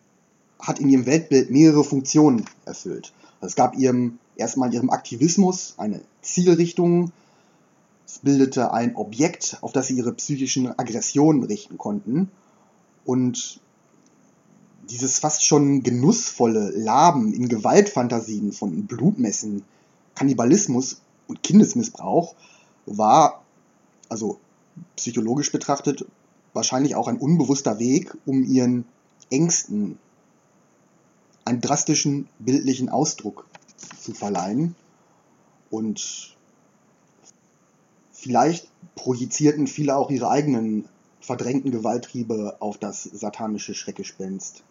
hat in ihrem Weltbild mehrere Funktionen erfüllt. Also es gab ihrem erstmal ihrem Aktivismus eine Zielrichtung, es bildete ein Objekt, auf das sie ihre psychischen Aggressionen richten konnten und dieses fast schon genussvolle Laben in Gewaltfantasien von Blutmessen, Kannibalismus und Kindesmissbrauch war, also psychologisch betrachtet, wahrscheinlich auch ein unbewusster Weg, um ihren Ängsten einen drastischen bildlichen Ausdruck zu verleihen. Und vielleicht projizierten viele auch ihre eigenen verdrängten Gewalttriebe auf das satanische Schreckgespenst.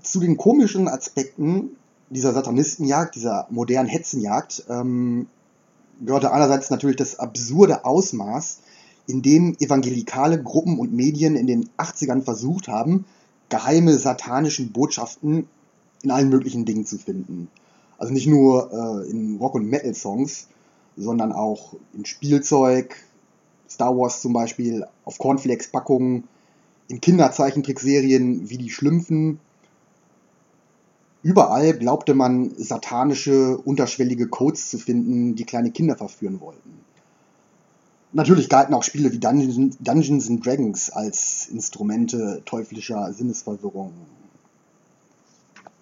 Zu den komischen Aspekten dieser Satanistenjagd, dieser modernen Hetzenjagd, ähm, gehörte einerseits natürlich das absurde Ausmaß, in dem evangelikale Gruppen und Medien in den 80ern versucht haben, geheime satanischen Botschaften in allen möglichen Dingen zu finden. Also nicht nur äh, in Rock- und Metal-Songs, sondern auch in Spielzeug, Star Wars zum Beispiel, auf Cornflakes-Packungen, in Kinderzeichentrickserien wie die Schlümpfen. Überall glaubte man, satanische, unterschwellige Codes zu finden, die kleine Kinder verführen wollten. Natürlich galten auch Spiele wie Dungeons, and Dragons als Instrumente teuflischer Sinnesverwirrung.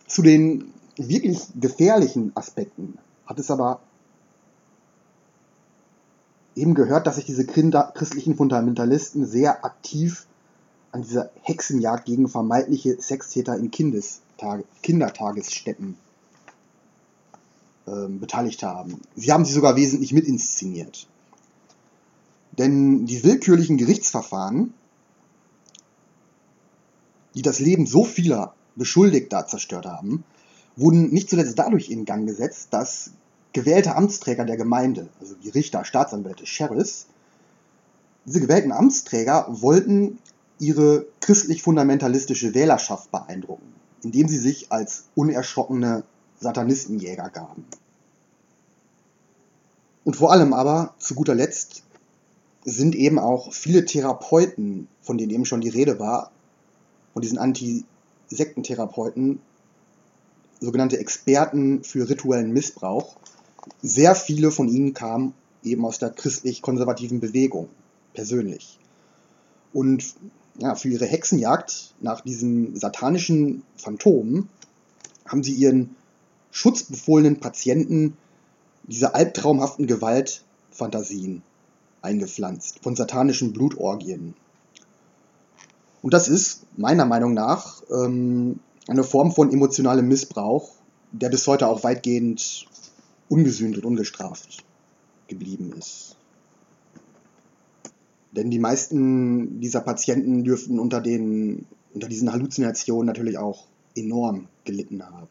Zu den wirklich gefährlichen Aspekten hat es aber eben gehört, dass sich diese christlichen Fundamentalisten sehr aktiv an dieser Hexenjagd gegen vermeintliche Sextäter in Kindestage, Kindertagesstätten äh, beteiligt haben. Sie haben sie sogar wesentlich mitinszeniert. Denn die willkürlichen Gerichtsverfahren, die das Leben so vieler Beschuldigter zerstört haben, wurden nicht zuletzt dadurch in Gang gesetzt, dass gewählte Amtsträger der Gemeinde, also die Richter, Staatsanwälte, Sheriffs, diese gewählten Amtsträger wollten ihre christlich-fundamentalistische Wählerschaft beeindrucken, indem sie sich als unerschrockene Satanistenjäger gaben. Und vor allem aber, zu guter Letzt, sind eben auch viele Therapeuten, von denen eben schon die Rede war, von diesen Anti-Sektentherapeuten, sogenannte Experten für rituellen Missbrauch, sehr viele von ihnen kamen eben aus der christlich-konservativen Bewegung, persönlich. Und ja, für ihre Hexenjagd nach diesen satanischen Phantomen haben sie ihren schutzbefohlenen Patienten diese albtraumhaften Gewaltfantasien eingepflanzt von satanischen Blutorgien. Und das ist meiner Meinung nach ähm, eine Form von emotionalem Missbrauch, der bis heute auch weitgehend ungesühnt und ungestraft geblieben ist. Denn die meisten dieser Patienten dürften unter, den, unter diesen Halluzinationen natürlich auch enorm gelitten haben.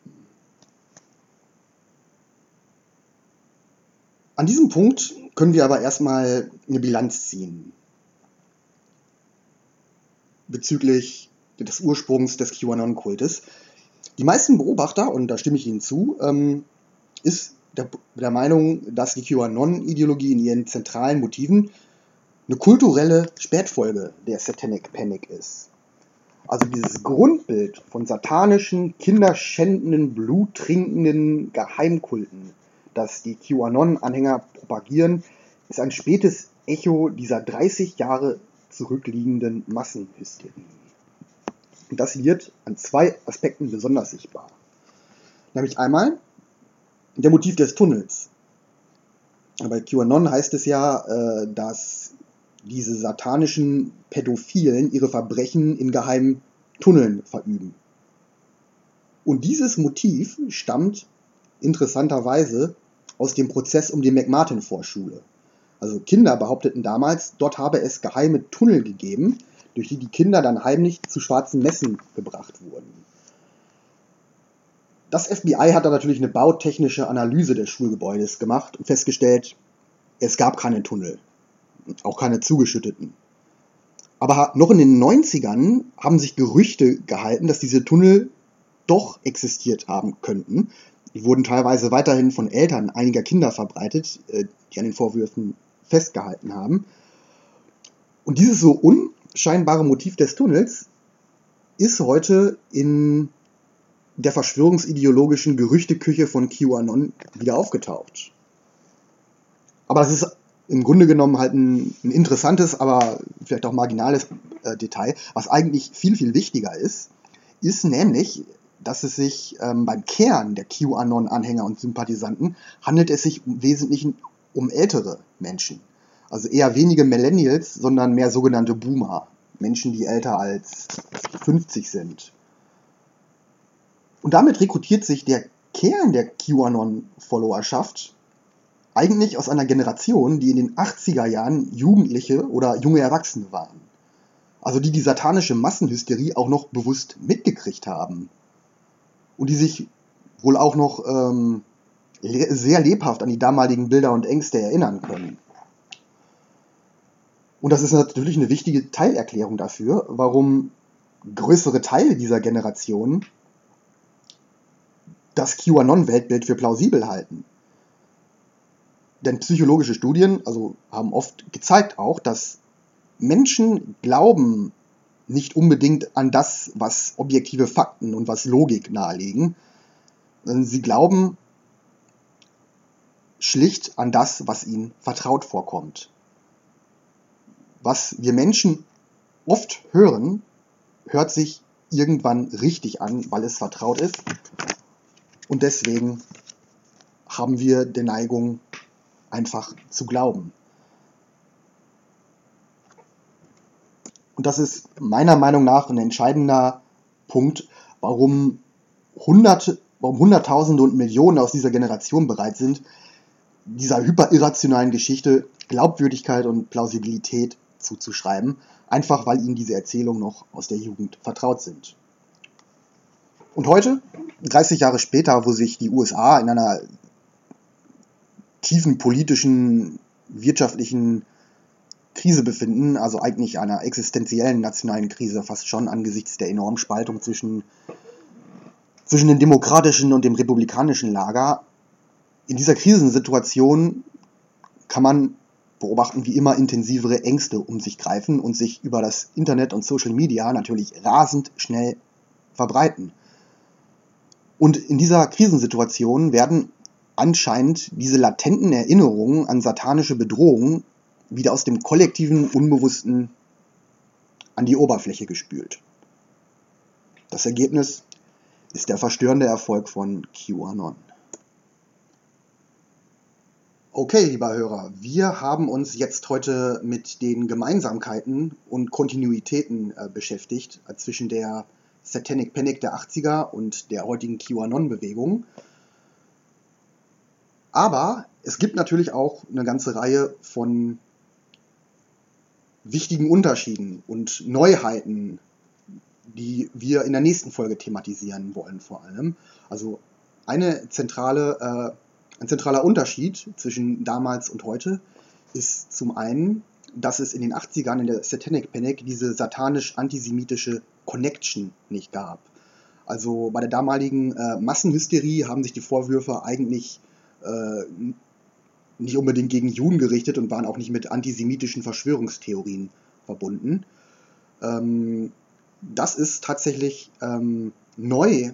An diesem Punkt können wir aber erstmal eine Bilanz ziehen bezüglich des Ursprungs des QAnon-Kultes. Die meisten Beobachter, und da stimme ich Ihnen zu, ähm, ist der, der Meinung, dass die QAnon-Ideologie in ihren zentralen Motiven eine kulturelle Spätfolge der Satanic Panic ist. Also dieses Grundbild von satanischen, kinderschändenden, bluttrinkenden Geheimkulten, das die QAnon-Anhänger propagieren, ist ein spätes Echo dieser 30 Jahre zurückliegenden Massenhysterie. Und das wird an zwei Aspekten besonders sichtbar. Nämlich einmal der Motiv des Tunnels. Bei QAnon heißt es ja, äh, dass diese satanischen Pädophilen ihre Verbrechen in geheimen Tunneln verüben. Und dieses Motiv stammt interessanterweise aus dem Prozess um die McMartin-Vorschule. Also Kinder behaupteten damals, dort habe es geheime Tunnel gegeben, durch die die Kinder dann heimlich zu schwarzen Messen gebracht wurden. Das FBI hat da natürlich eine bautechnische Analyse des Schulgebäudes gemacht und festgestellt, es gab keine Tunnel, auch keine zugeschütteten. Aber noch in den 90ern haben sich Gerüchte gehalten, dass diese Tunnel doch existiert haben könnten. Die wurden teilweise weiterhin von Eltern einiger Kinder verbreitet, äh, die an den Vorwürfen festgehalten haben. Und dieses so unscheinbare Motiv des Tunnels ist heute in der verschwörungsideologischen Gerüchteküche von QAnon wieder aufgetaucht. Aber das ist im Grunde genommen halt ein, ein interessantes, aber vielleicht auch marginales äh, Detail. Was eigentlich viel, viel wichtiger ist, ist nämlich, dass es sich ähm, beim Kern der QAnon-Anhänger und Sympathisanten handelt es sich im Wesentlichen um ältere Menschen. Also eher wenige Millennials, sondern mehr sogenannte Boomer. Menschen, die älter als 50 sind. Und damit rekrutiert sich der Kern der QAnon-Followerschaft eigentlich aus einer Generation, die in den 80er Jahren Jugendliche oder junge Erwachsene waren. Also die die satanische Massenhysterie auch noch bewusst mitgekriegt haben. Und die sich wohl auch noch ähm, sehr lebhaft an die damaligen Bilder und Ängste erinnern können. Und das ist natürlich eine wichtige Teilerklärung dafür, warum größere Teile dieser Generation das QAnon-Weltbild für plausibel halten. Denn psychologische Studien also haben oft gezeigt auch, dass Menschen glauben nicht unbedingt an das, was objektive Fakten und was Logik nahelegen, sondern sie glauben schlicht an das, was ihnen vertraut vorkommt. was wir Menschen oft hören, hört sich irgendwann richtig an, weil es vertraut ist. Und deswegen haben wir die Neigung, einfach zu glauben. Und das ist meiner Meinung nach ein entscheidender Punkt, warum Hunderte, warum Hunderttausende und Millionen aus dieser Generation bereit sind, dieser hyperirrationalen Geschichte Glaubwürdigkeit und Plausibilität zuzuschreiben, einfach weil ihnen diese Erzählungen noch aus der Jugend vertraut sind. Und heute, 30 Jahre später, wo sich die USA in einer tiefen politischen, wirtschaftlichen Krise befinden, also eigentlich einer existenziellen nationalen Krise fast schon angesichts der enormen Spaltung zwischen, zwischen dem demokratischen und dem republikanischen Lager. In dieser Krisensituation kann man beobachten, wie immer intensivere Ängste um sich greifen und sich über das Internet und Social Media natürlich rasend schnell verbreiten. Und in dieser Krisensituation werden anscheinend diese latenten Erinnerungen an satanische Bedrohungen wieder aus dem kollektiven Unbewussten an die Oberfläche gespült. Das Ergebnis ist der verstörende Erfolg von QAnon. Okay, lieber Hörer, wir haben uns jetzt heute mit den Gemeinsamkeiten und Kontinuitäten äh, beschäftigt äh, zwischen der Satanic Panic der 80er und der heutigen QAnon-Bewegung. Aber es gibt natürlich auch eine ganze Reihe von wichtigen Unterschieden und Neuheiten, die wir in der nächsten Folge thematisieren wollen vor allem. Also eine zentrale, äh, ein zentraler Unterschied zwischen damals und heute ist zum einen, dass es in den 80ern in der Satanic Panic diese satanisch-antisemitische Connection nicht gab. Also bei der damaligen äh, Massenhysterie haben sich die Vorwürfe eigentlich äh, nicht unbedingt gegen Juden gerichtet und waren auch nicht mit antisemitischen Verschwörungstheorien verbunden. Ähm, das ist tatsächlich ähm, neu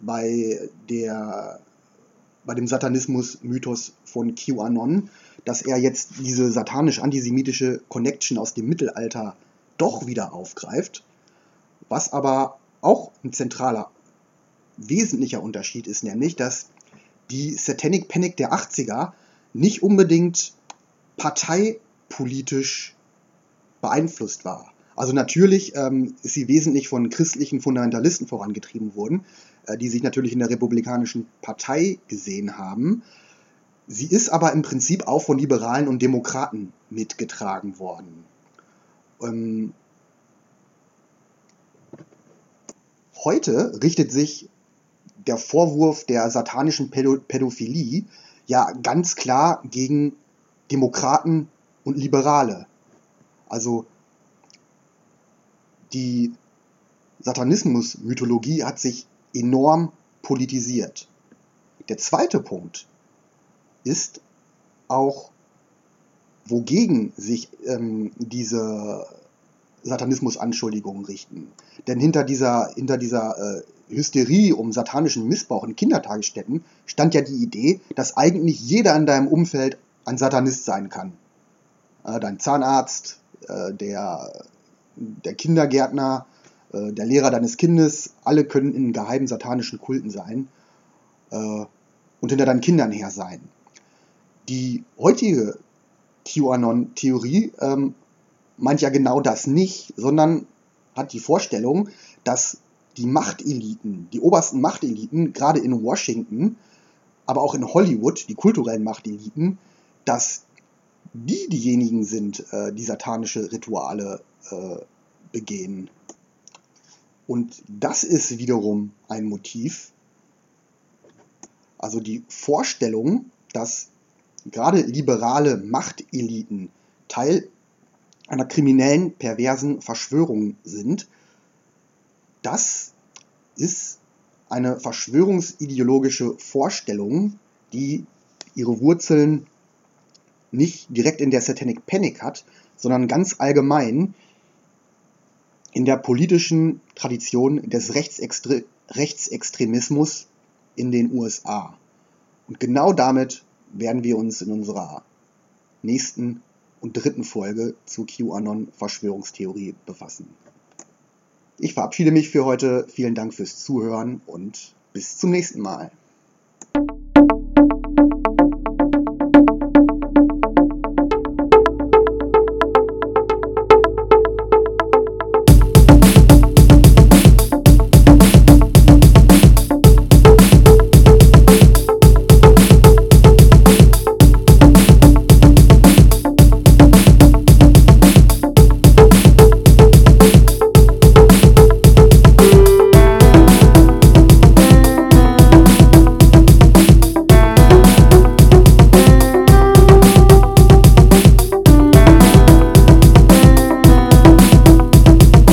bei, der, bei dem Satanismus-Mythos von QAnon, dass er jetzt diese satanisch-antisemitische Connection aus dem Mittelalter doch wieder aufgreift, was aber auch ein zentraler, wesentlicher Unterschied ist, nämlich, dass die Satanic Panic der 80er nicht unbedingt parteipolitisch beeinflusst war. Also natürlich ähm, ist sie wesentlich von christlichen Fundamentalisten vorangetrieben worden, äh, die sich natürlich in der Republikanischen Partei gesehen haben. Sie ist aber im Prinzip auch von Liberalen und Demokraten mitgetragen worden. Ähm, heute richtet sich der Vorwurf der satanischen Pädophilie ja ganz klar gegen Demokraten und Liberale. Also die Satanismus-Mythologie hat sich enorm politisiert. Der zweite Punkt ist auch, wogegen sich ähm, diese Satanismus-Anschuldigungen richten. Denn hinter dieser, hinter dieser äh, Hysterie um satanischen Missbrauch in Kindertagesstätten stand ja die Idee, dass eigentlich jeder in deinem Umfeld ein Satanist sein kann. Dein Zahnarzt, äh, der, der Kindergärtner, äh, der Lehrer deines Kindes, alle können in geheimen satanischen Kulten sein äh, und hinter deinen Kindern her sein. Die heutige QAnon-Theorie ähm, meint ja genau das nicht, sondern hat die Vorstellung, dass die Machteliten, die obersten Machteliten, gerade in Washington, aber auch in Hollywood, die kulturellen Machteliten, dass die diejenigen sind, äh, die satanische Rituale äh, begehen. Und das ist wiederum ein Motiv, also die Vorstellung, dass gerade liberale Machteliten Teil einer kriminellen, perversen Verschwörung sind, das ist eine verschwörungsideologische Vorstellung, die ihre Wurzeln nicht direkt in der Satanic Panic hat, sondern ganz allgemein in der politischen Tradition des Rechtsextre Rechtsextremismus in den USA. Und genau damit werden wir uns in unserer nächsten und dritten Folge zu QAnon Verschwörungstheorie befassen. Ich verabschiede mich für heute. Vielen Dank fürs Zuhören und bis zum nächsten Mal.